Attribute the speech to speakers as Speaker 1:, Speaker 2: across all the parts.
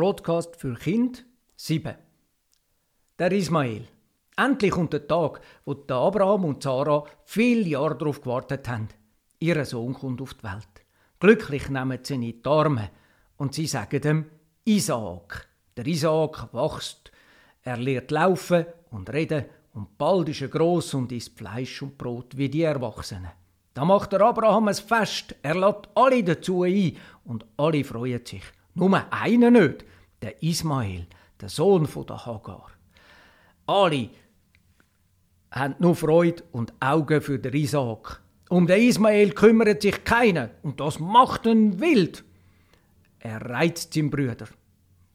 Speaker 1: Broadcast für Kind 7. Der Ismael. Endlich kommt der Tag, wo Abraham und Sarah viele Jahre darauf gewartet haben. Ihr Sohn kommt auf die Welt. Glücklich nehmen sie ihn in die Arme und sie sagen ihm Isaak. Der Isaak wächst. Er lernt laufen und reden und bald ist er gross und isst Fleisch und Brot wie die Erwachsenen. Da macht der Abraham ein Fest. Er lädt alle dazu ein und alle freuen sich. Nur einer nicht, der Ismael, der Sohn von der Hagar. Alle haben nur Freude und Augen für den Isaac. Um den Ismael kümmert sich keiner und das macht ihn wild. Er reizt seinen Brüder.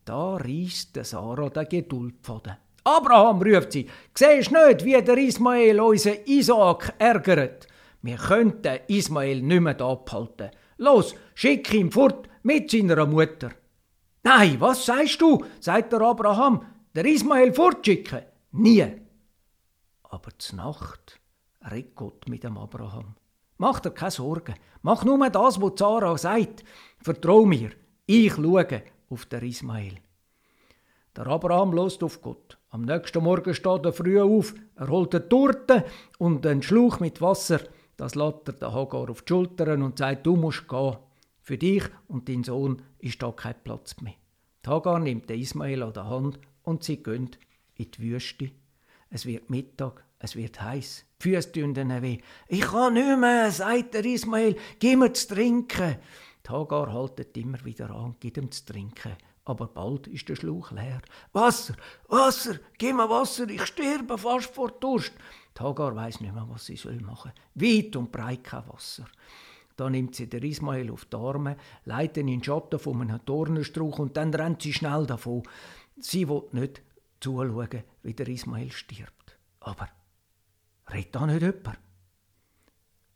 Speaker 1: Da reißt der Sarah den Geduldfaden. Abraham, ruft sie, siehst nicht, wie der Ismael unseren Isaac ärgert? Wir könnten Ismael nicht mehr abhalten. Los, schick ihn fort mit seiner Mutter. Nein, was sagst du? sagt der Abraham. Der Ismael fortschicken? Nie. Aber zur Nacht redet Gott mit dem Abraham. Mach dir keine Sorgen. Mach nur das, was Sarah sagt. Vertrau mir. Ich schaue auf den Ismael. Der Abraham lost auf Gott. Am nächsten Morgen steht er früh auf, er holt eine Torte und einen Schluch mit Wasser. Das lässt er den Hagar auf die Schultern und sagt, du musst gehen. Für dich und deinen Sohn ist da kein Platz mehr. Die Hagar nimmt den Ismael an der Hand und sie gehen in die Wüste. Es wird Mittag, es wird heiß. Die Füße tun ihnen weh. Ich kann nicht mehr, sagt der Ismael, gib mir zu trinken. Die Hagar haltet immer wieder an, gibt ihm zu trinken. Aber bald ist der Schlauch leer. Wasser, Wasser, gib mir Wasser, ich sterbe fast vor Durst. Die Hagar weiss nicht mehr, was sie machen soll. Weit und breit kein Wasser. Da nimmt sie den Ismael auf die Arme, leitet ihn in den Schatten von einem Dornenstrauch und dann rennt sie schnell davon. Sie will nicht zuschauen, wie der Ismael stirbt. Aber redet da nicht jemand?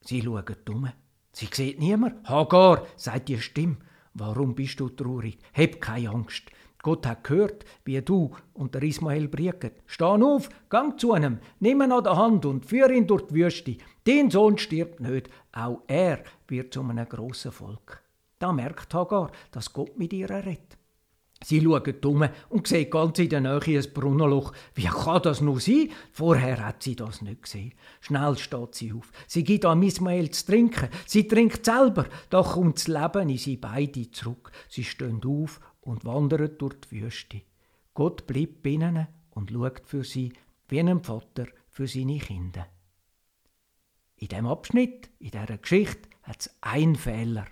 Speaker 1: Sie schaut um. Sie sieht niemand. Hagar, sagt die Stimme. Warum bist du traurig? Hab keine Angst. Gott hat gehört, wie du und der Ismael briegen. Steh auf, gang zu ihm, nimm ihn an der Hand und führ ihn durch die Wüste. Dein Sohn stirbt nicht, auch er wird zu einem grossen Volk. Da merkt Hagar, dass Gott mit ihr redet. Sie schaut um und sieht ganz in der Nähe ein Brunnenloch. Wie kann das nur sein? Vorher hat sie das nicht gesehen. Schnell steht sie auf. Sie gibt an Ismael zu trinken. Sie trinkt selber. Da kommt das Leben in sie beide zurück. Sie stehen auf und wandern durch die Wüste. Gott bleibt bei ihnen und schaut für sie wie ein Vater für seine Kinder. In dem Abschnitt, in dieser Geschichte, hat es einen Fehler.